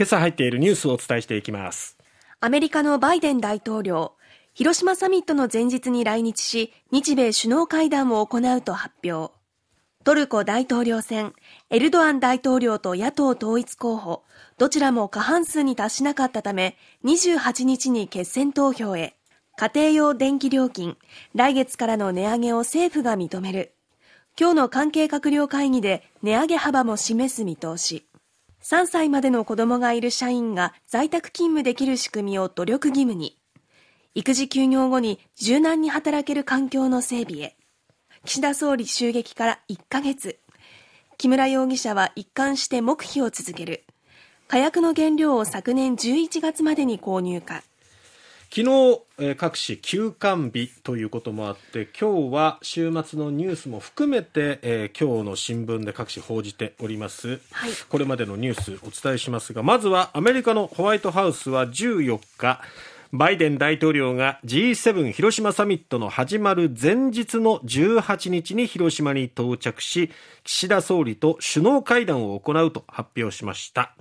今朝入っているニュースをお伝えしていきます。アメリカのバイデン大統領広島サミットの前日に来日し日米首脳会談を行うと発表。トルコ大統領選エルドアン大統領と野党統一候補どちらも過半数に達しなかったため28日に決選投票へ。家庭用電気料金来月からの値上げを政府が認める。今日の関係閣僚会議で値上げ幅も示す見通し。3歳までの子供がいる社員が在宅勤務できる仕組みを努力義務に、育児休業後に柔軟に働ける環境の整備へ、岸田総理襲撃から1ヶ月、木村容疑者は一貫して黙秘を続ける、火薬の原料を昨年11月までに購入か、昨日、えー、各紙休館日ということもあって今日は週末のニュースも含めて、えー、今日の新聞で各紙報じております、はい、これまでのニュースお伝えしますがまずはアメリカのホワイトハウスは14日バイデン大統領が G7 広島サミットの始まる前日の18日に広島に到着し岸田総理と首脳会談を行うと発表しました。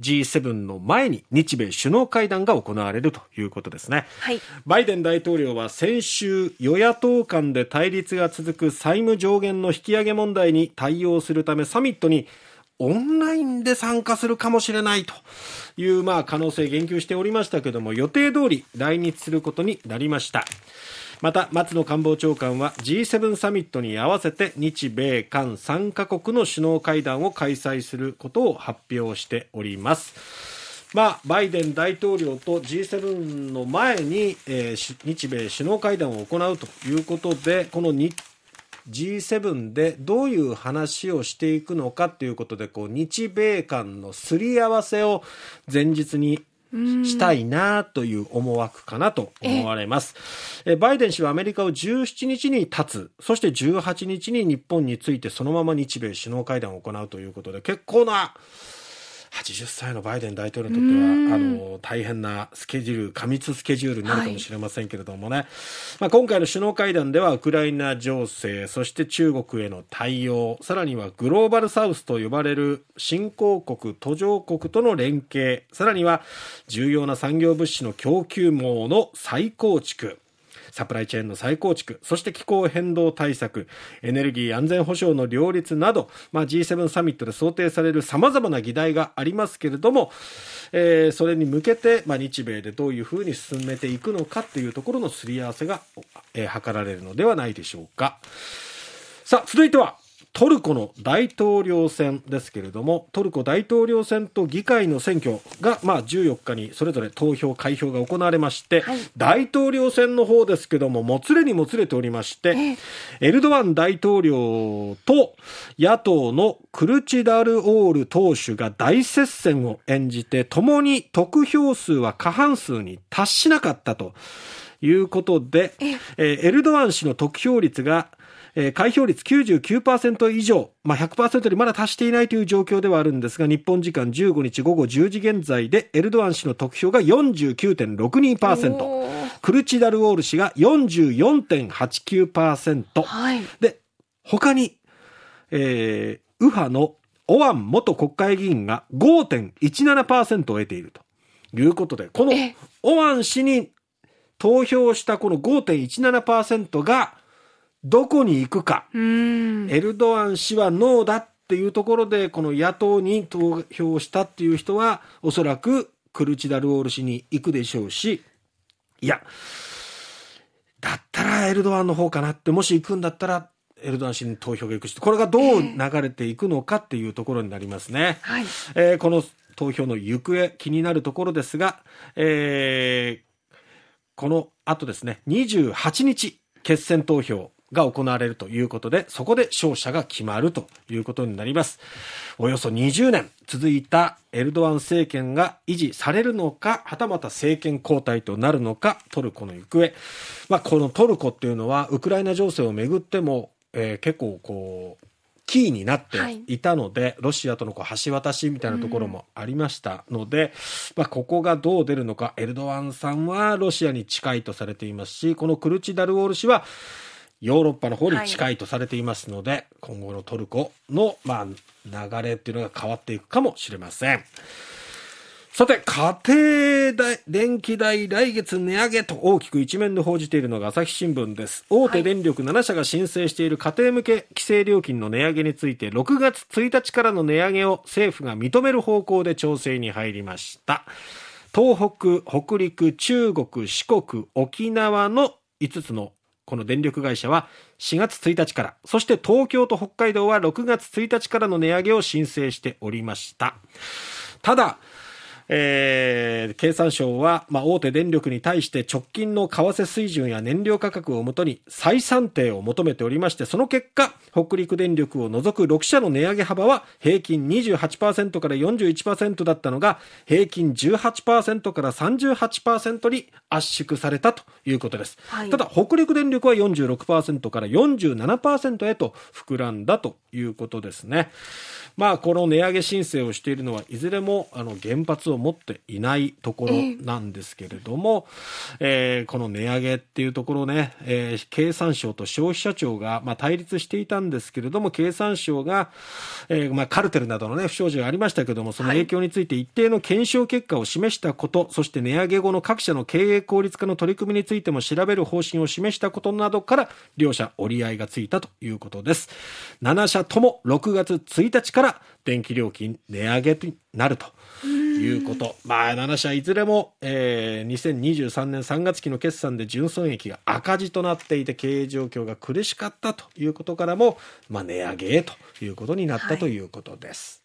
G7 の前に日米首脳会談が行われるということですね、はい、バイデン大統領は先週与野党間で対立が続く債務上限の引き上げ問題に対応するためサミットにオンラインで参加するかもしれないというまあ可能性言及しておりましたけども予定通り来日することになりましたまた松野官房長官は G7 サミットに合わせて日米韓3カ国の首脳会談を開催することを発表しております。まあ、バイデン大統領と G7 の前に、えー、日米首脳会談を行うということでこの G7 でどういう話をしていくのかということでこう日米間のすり合わせを前日にしたいなという思惑かなと思われます。えバイデン氏はアメリカを17日に立つ、そして18日に日本についてそのまま日米首脳会談を行うということで、結構な80歳のバイデン大統領にとってはあの大変なスケジュール過密スケジュールになるかもしれませんけれどもね、はい、まあ、今回の首脳会談ではウクライナ情勢そして中国への対応さらにはグローバルサウスと呼ばれる新興国途上国との連携さらには重要な産業物資の供給網の再構築サプライチェーンの再構築、そして気候変動対策、エネルギー安全保障の両立など、まあ、G7 サミットで想定される様々な議題がありますけれども、えー、それに向けて、まあ、日米でどういうふうに進めていくのかというところのすり合わせが、えー、図られるのではないでしょうか。さあ、続いては、トルコの大統領選ですけれどもトルコ大統領選と議会の選挙が、まあ、14日にそれぞれ投票開票が行われまして、はい、大統領選の方ですけどももつれにもつれておりまして、えエルドアン大統領と野党のクルチダルオール党首が大接戦を演じてともに得票数は過半数に達しなかったということで、えエルドアン氏の得票率がえー、開票率99%以上、まあ、100%にまだ達していないという状況ではあるんですが、日本時間15日午後10時現在で、エルドアン氏の得票が49.62%、クルチダルオール氏が44.89%、はい、で、他に、えー、右派のオワン元国会議員が5.17%を得ているということで、このオワン氏に投票したこの5.17%が、どこに行くか。エルドアン氏はノーだっていうところで、この野党に投票したっていう人は、おそらくクルチダルオール氏に行くでしょうし、いや、だったらエルドアンの方かなって、もし行くんだったら、エルドアン氏に投票が行くし、これがどう流れていくのかっていうところになりますね。はい、えー、この投票の行方、気になるところですが、えー、この後ですね、28日、決選投票、が行われるということで、そこで勝者が決まるということになります。およそ20年続いたエルドアン政権が維持されるのか、はたまた政権交代となるのか、トルコの行方。まあ、このトルコっていうのは、ウクライナ情勢をめぐっても、えー、結構こう、キーになっていたので、はい、ロシアとのこう橋渡しみたいなところもありましたので、うん、まあ、ここがどう出るのか、エルドアンさんはロシアに近いとされていますし、このクルチダルオール氏は、ヨーロッパの方に近いとされていますので、はい、今後のトルコの、まあ、流れっていうのが変わっていくかもしれません。さて、家庭代電気代来月値上げと大きく一面で報じているのが朝日新聞です。大手電力7社が申請している家庭向け規制料金の値上げについて、6月1日からの値上げを政府が認める方向で調整に入りました。東北、北陸、中国、四国、沖縄の5つのこの電力会社は4月1日から、そして東京と北海道は6月1日からの値上げを申請しておりました。ただ、えー、経産省は、まあ、大手電力に対して直近の為替水準や燃料価格をもとに再算定を求めておりまして、その結果、北陸電力を除く6社の値上げ幅は平均28%から41%だったのが、平均18%から38%に圧縮されたということです。はい、ただ、北陸電力は46%から47%へと膨らんだということですね。まあ、この値上げ申請をしているのは、いずれもあの原発を持っていないところなんですけれども、えー、えー、この値上げっていうところね、えー、経産省と消費者庁が、まあ、対立していたんですけれども、経産省が、えーまあ、カルテルなどの、ね、不祥事がありましたけれども、その影響について一定の検証結果を示したこと、はい、そして値上げ後の各社の経営効率化の取り組みについても調べる方針を示したことなどから、両社折り合いがついたということです。7社とも6月1日から電気料金値上げになるということ。まあ、7社いずれも、えー、2023年3月期の決算で純損益が赤字となっていて経営状況が苦しかったということからも、まあ、値上げへということになったということです。